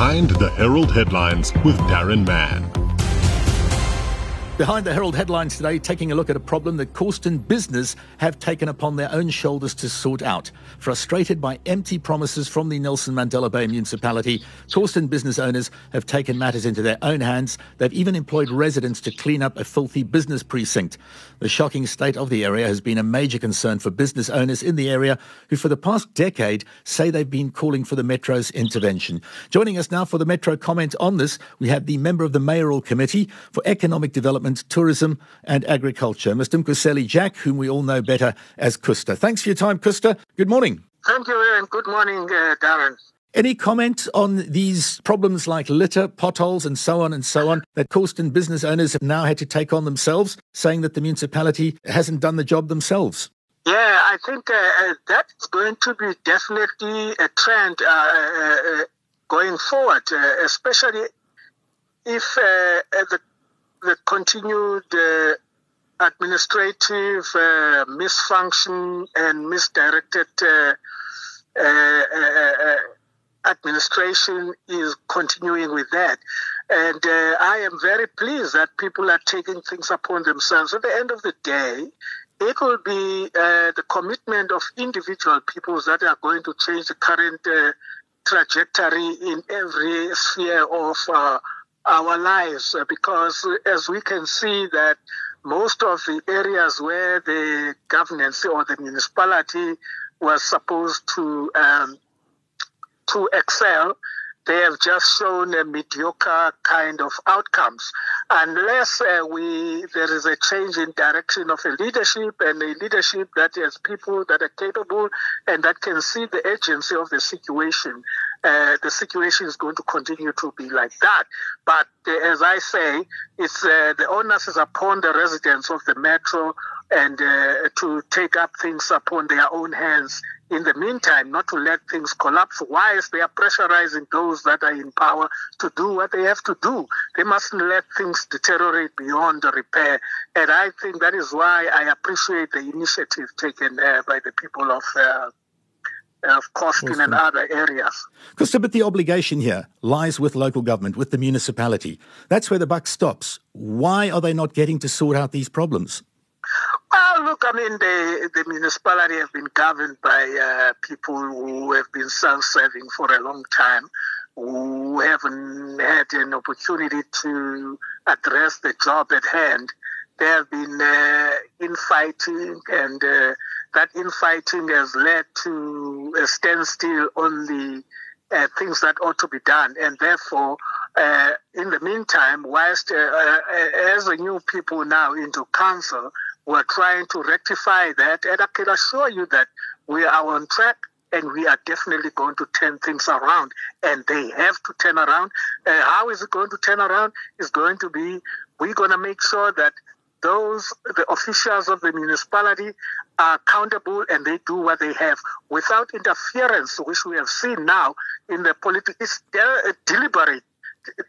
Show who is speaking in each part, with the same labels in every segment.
Speaker 1: Behind the Herald Headlines with Darren Mann.
Speaker 2: Behind the Herald headlines today, taking a look at a problem that Korsten Business have taken upon their own shoulders to sort out. Frustrated by empty promises from the Nelson Mandela Bay municipality, Korsten Business owners have taken matters into their own hands. They've even employed residents to clean up a filthy business precinct. The shocking state of the area has been a major concern for business owners in the area who, for the past decade, say they've been calling for the Metro's intervention. Joining us now for the Metro comment on this, we have the member of the Mayoral Committee for Economic Development Development, Tourism and Agriculture, Mr. Mkhuseli Jack, whom we all know better as Khusta. Thanks for your time, Khusta. Good morning.
Speaker 3: Thank you, and good morning, uh, Darren.
Speaker 2: Any comment on these problems like litter, potholes, and so on and so on that Korsten business owners have now had to take on themselves, saying that the municipality hasn't done the job themselves?
Speaker 3: Yeah, I think uh, uh that's going to be definitely a trend uh, uh, uh going forward, especially if the the continued uh, administrative uh, misfunction and misdirected uh, uh, uh, administration is continuing with that. And I am very pleased that people are taking things upon themselves. At the end of the day, it will be the commitment of individual peoples that are going to change the current trajectory in every sphere of our lives uh, because as we can see that most of the areas where the governance or the municipality was supposed to um, to excel, they have just shown a mediocre kind of outcomes. Unless uh, we there is a change in direction of a leadership and a leadership that has people that are capable and that can see the urgency of the situation uh, the situation is going to continue to be like that. But uh, as I say, it's uh, the onus is upon the residents of the metro and uh, to take up things upon their own hands. In the meantime, not to let things collapse whilst they are pressurizing those that are in power to do what they have to do. They mustn't let things deteriorate beyond repair. And I think that is why I appreciate the initiative taken uh, by the people of of Korsten and other areas.
Speaker 2: Because but the obligation here lies with local government, with the municipality. That's where the buck stops. Why are they not getting to sort out these problems?
Speaker 3: Well, look, I mean, the, the municipality have been governed by uh, people who have been self-serving for a long time, who haven't had an opportunity to address the job at hand. They have been uh, infighting and uh, that infighting has led to a standstill on the uh, things that ought to be done. And therefore, uh, in the meantime, whilst uh, uh as new people now into council, we're trying to rectify that. And I can assure you that we are on track and we are definitely going to turn things around. And they have to turn around. Uh, how is it going to turn around? It's going to be, we're going to make sure that those the officials of the municipality are accountable and they do what they have without interference, which we have seen now in the politics. It's de- deliberate,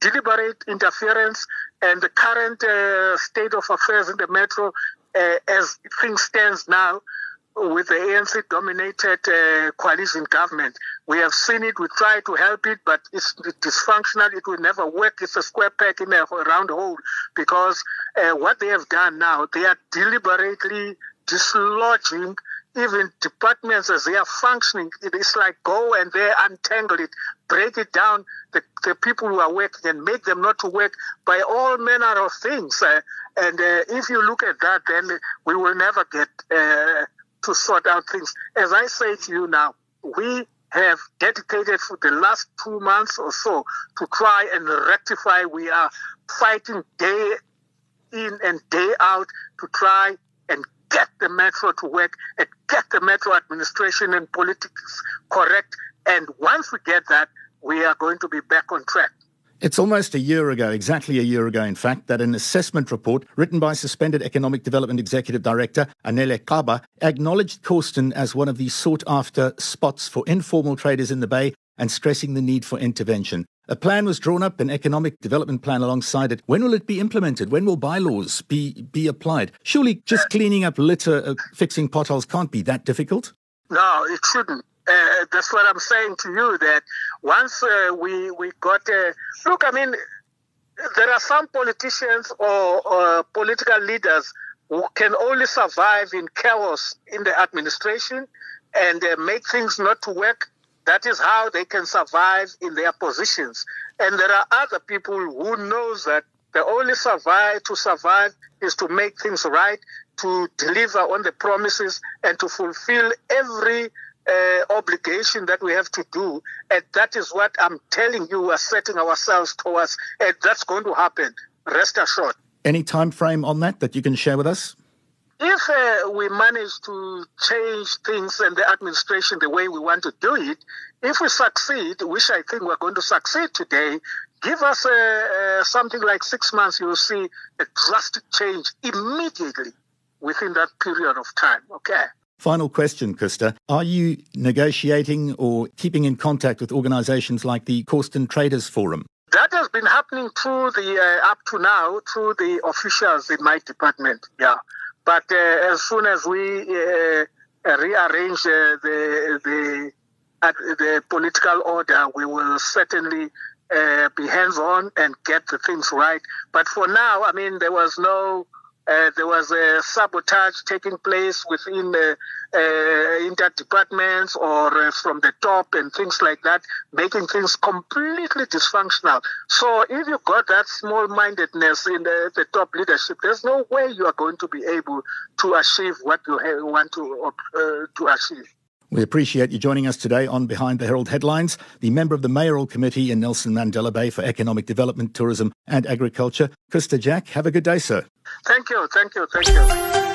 Speaker 3: deliberate interference, and the current uh, state of affairs in the metro, uh, as things stands now, with the ANC dominated uh, coalition government. We have seen it, we try to help it, but it's dysfunctional. It will never work. It's a square peg in a round hole because uh, what they have done now, they are deliberately dislodging even departments as they are functioning. It is like go and they untangle it, break it down, the, the people who are working and make them not to work by all manner of things. Uh, and uh, if you look at that, then we will never get uh, to sort out things. As I say to you now, we have dedicated for the last two months or so to try and rectify. We are fighting day in and day out to try and get the metro to work and get the metro administration and politics correct. And once we get that, we are going to be back on track.
Speaker 2: It's almost a year ago, exactly a year ago, in fact, that an assessment report written by suspended Economic Development Executive Director Anele Qaba acknowledged Korsten as one of the sought after spots for informal traders in the Bay and stressing the need for intervention. A plan was drawn up, an economic development plan alongside it. When will it be implemented? When will bylaws be, be applied? Surely just cleaning up litter, uh, fixing potholes can't be that difficult?
Speaker 3: No, it shouldn't. Uh, that's what I'm saying to you. That once uh, we we got uh, look, I mean, there are some politicians or, or political leaders who can only survive in chaos in the administration and uh, make things not to work. That is how they can survive in their positions. And there are other people who knows that the only survive to survive is to make things right, to deliver on the promises, and to fulfill every uh, obligation that we have to do. And that is what I'm telling you, we're setting ourselves towards, and that's going to happen. Rest assured.
Speaker 2: Any time frame on that that you can share with us?
Speaker 3: If uh, we manage to change things and the administration the way we want to do it, if we succeed, which I think we're going to succeed today, give us uh, uh, something like six months, you'll see a drastic change immediately within that period of time. Okay.
Speaker 2: Final question, Khusta. Are you negotiating or keeping in contact with organizations like the Korsten Traders Forum?
Speaker 3: That has been happening through the, uh, up to now, through the officials in my department, yeah. But uh, as soon as we uh, rearrange uh, the, the, the political order, we will certainly uh, be hands on and get the things right. But for now, I mean, there was no uh, there was a sabotage taking place within the uh, inter-departments or uh, from the top and things like that, making things completely dysfunctional. So if you got that small-mindedness in the, the top leadership, there's no way you are going to be able to achieve what you want to uh, to achieve.
Speaker 2: We appreciate you joining us today on Behind the Herald Headlines, the member of the Mayoral Committee in Nelson Mandela Bay for Economic Development, Tourism and Agriculture. Khusta Jack, have a good day, sir.
Speaker 3: Thank you, thank you, thank you.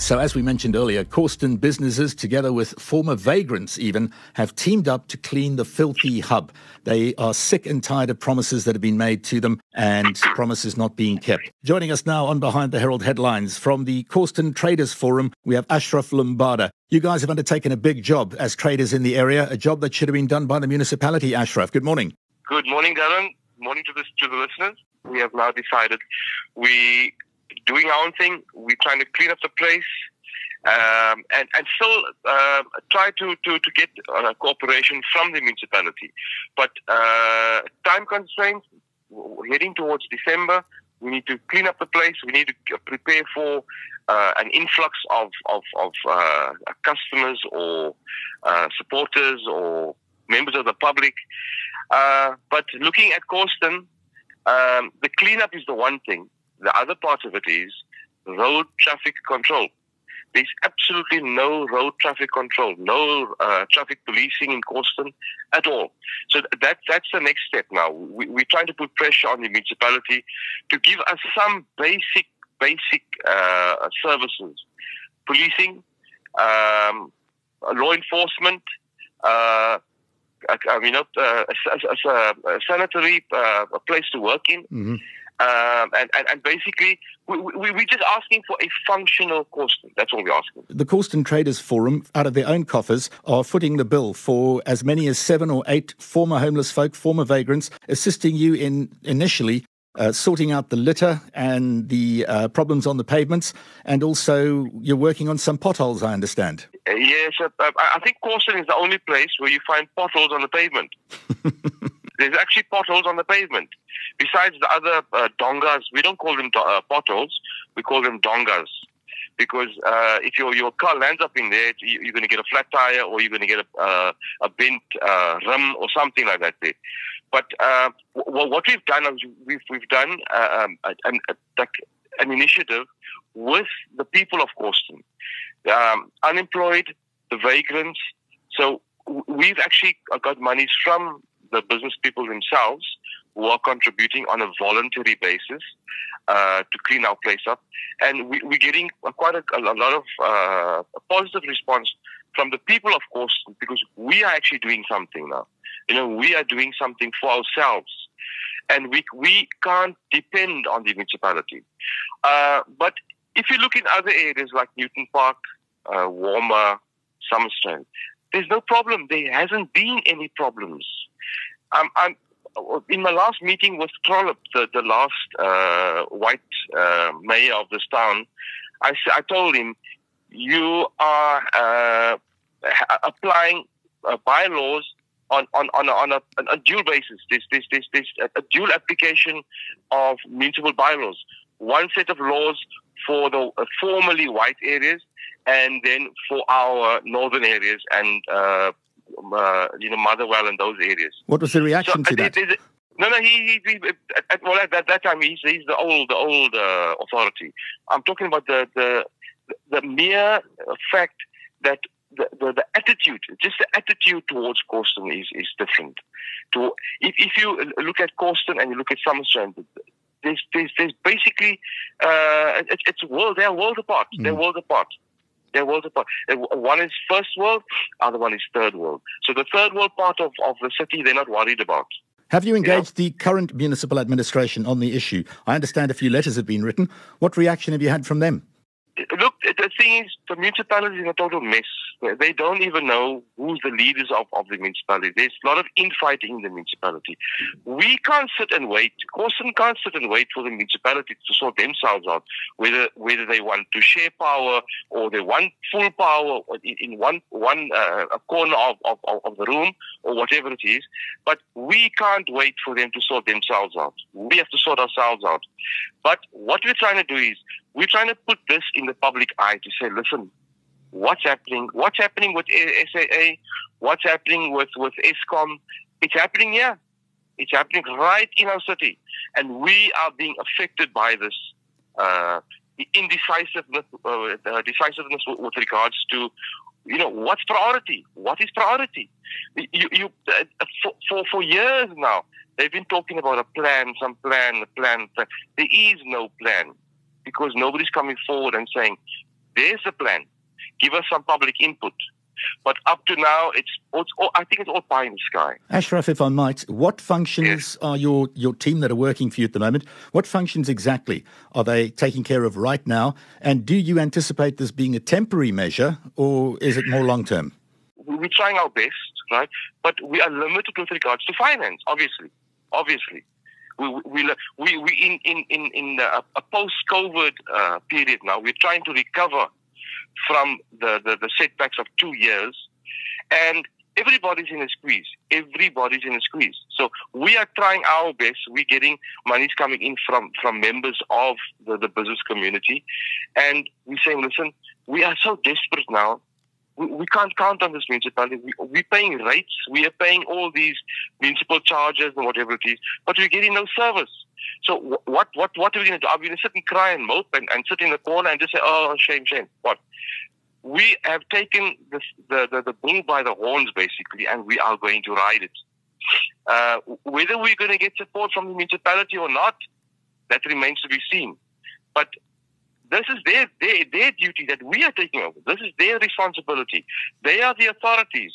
Speaker 2: So, as we mentioned earlier, Korsten businesses, together with former vagrants even, have teamed up to clean the filthy hub. They are sick and tired of promises that have been made to them and promises not being kept. Joining us now on Behind the Herald headlines from the Korsten Traders Forum, we have Ashraf Lumbada. You guys have undertaken a big job as traders in the area, a job that should have been done by the municipality. Ashraf, good morning.
Speaker 4: Good morning, Darren. Morning to, to the listeners. We have now decided we doing our own thing. We're trying to clean up the place. Um, and, and still uh, try to, to, to get uh, cooperation from the municipality. But uh, time constraints, heading towards December, we need to clean up the place. We need to prepare for uh, an influx of, of, of uh, customers or uh, supporters or members of the public. but looking at Korsten, um, the cleanup is the one thing. The other part of it is road traffic control. There's absolutely no road traffic control, no uh, traffic policing in Korsten at all. So that that's the next step now. We, we're trying to put pressure on the municipality to give us some basic basic uh, services, policing, um, law enforcement. Uh, I mean, uh, as, as a, a sanitary uh, a place to work in. Mm-hmm. Um, and, and, and, basically, we, we, we're just asking for a functional Korsten. That's all we're asking.
Speaker 2: The Korsten Traders Forum, out of their own coffers, are footing the bill for as many as seven or eight former homeless folk, former vagrants, assisting you in initially uh, sorting out the litter and the uh, problems on the pavements, and also you're working on some potholes, I understand.
Speaker 4: Uh, yes, uh, I think Korsten is the only place where you find potholes on the pavement. There's actually potholes on the pavement. Besides the other uh, dongas, we don't call them uh, potholes, we call them dongas. Because uh, if your your car lands up in there, you, are going to get a flat tire or you're going to get a, uh, a bent uh, rim or something like that there. But uh, w- what we've done is we've, we've done um, an, an initiative with the people of Korsten, um, unemployed, the vagrants. So we've actually got monies from the business people themselves who are contributing on a voluntary basis uh, to clean our place up. And we, are getting quite a, a lot of uh, positive response from the people, of course, because we are actually doing something now. You know, we are doing something for ourselves. And we, we can't depend on the municipality. Uh, but if you look in other areas like Newton Park, uh, Walmer, Summerstrand, there's no problem. There hasn't been any problems. Um, I'm, in my last meeting with Trollip, the, the last uh, white uh, mayor of this town, I, I told him, you are uh, applying uh, bylaws on on on a, on a, a dual basis. There's there's there's, there's a dual application of municipal bylaws. One set of laws for the uh, formerly white areas, and then for our northern areas and uh, uh, you know Motherwell and those areas.
Speaker 2: What was the reaction so, to that?
Speaker 4: No, no, he, he, he at, well, at, that time, he's, he's the old, the old uh, authority. I'm talking about the, the, the mere fact that the, the, the, attitude, just the attitude towards Korsten is, is different. To, if, if you look at Korsten and you look at Somerset, there's, there's, there's basically, uh, it, it's world, they're world apart. Mm. They're world apart. They're worlds apart. One is first world, other one is third world. So the third world part of, of the city, they're not worried about.
Speaker 2: Have you engaged the current municipal administration on the issue? I understand a few letters have been written. What reaction have you had from them?
Speaker 4: Look, the thing is, the municipality is a total mess. They don't even know who's the leaders of, of the municipality. There's a lot of infighting in the municipality. We can't sit and wait. Korsten can't sit and wait for the municipality to sort themselves out, whether whether they want to share power or they want full power in, in one one uh, corner of, of, of the room or whatever it is. But we can't wait for them to sort themselves out. We have to sort ourselves out. But what we're trying to do is we're trying to put this in the public eye to say, listen, what's happening? What's happening with SAA? What's happening with, with Eskom? It's happening here. It's happening right in our city. And we are being affected by this uh, indecisiveness, uh, decisiveness with, regards to, you know, what's priority? What is priority? You, you, uh, for, for, for years now, they've been talking about a plan, some plan, a plan. There is no plan because nobody's coming forward and saying, there's a plan give us some public input. But up to now, it's, it's all, I think it's all pie in the sky.
Speaker 2: Ashraf, if I might, what functions yes. are your, your team that are working for you at the moment? What functions exactly are they taking care of right now? And do you anticipate this being a temporary measure or is it more long term?
Speaker 4: We're trying our best, right? But we are limited with regards to finance, obviously. Obviously. We, we, we, we in, in, in, in a, a post COVID uh, period now, we're trying to recover from the, the, the setbacks of two years. And everybody's in a squeeze. Everybody's in a squeeze. So we are trying our best. We're getting monies coming in from, from members of the, the business community. And we're saying, listen, we are so desperate now. We, we can't count on this municipality. We, we're paying rates. We are paying all these municipal charges and whatever it is, but we're getting no service. So what what what are we going to do? Are we going to sit and cry and mope and, and sit in the corner and just say, "Oh, shame, shame"? What? We have taken this, the, the the bull by the horns, basically, and we are going to ride it. Uh, whether we're going to get support from the municipality or not, that remains to be seen. But this is their, their their duty that we are taking over. This is their responsibility. They are the authorities,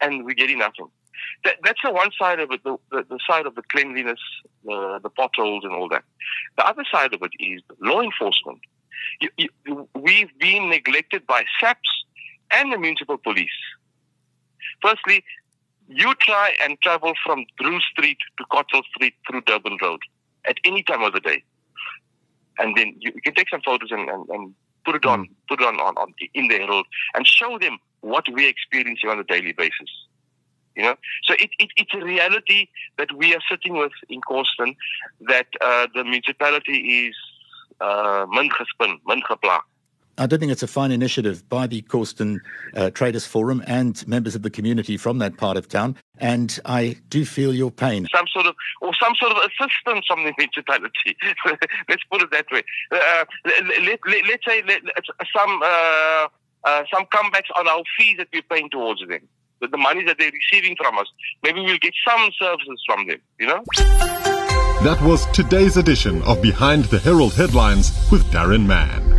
Speaker 4: and we're getting nothing that, that's the one side of it, the, the, the, side of the cleanliness, the, the potholes and all that. The other side of it is law enforcement. You, you, we've been neglected by SAPS and the municipal police. Firstly, you try and travel from Drew Street to Cottle Street through Durban Road at any time of the day. And then you, you can take some photos and, and, and put it on, mm. put it on, on, on in the Herald and show them what we're experiencing on a daily basis. You know, so it, it, it's a reality that we are sitting with in Korsten that uh, the municipality is uh,
Speaker 2: I do think it's a fine initiative by the Korsten uh, Traders Forum and members of the community from that part of town, and I do feel your pain.
Speaker 4: Some sort of, or some sort of assistance from the municipality. let's put it that way. Uh, let, let, let, us say let, some uh, uh, some comebacks on our fees that we're paying towards them the money that they're receiving from us. Maybe we'll get some services from them, you know?
Speaker 1: That was today's edition of Behind the Herald Headlines with Darren Mann.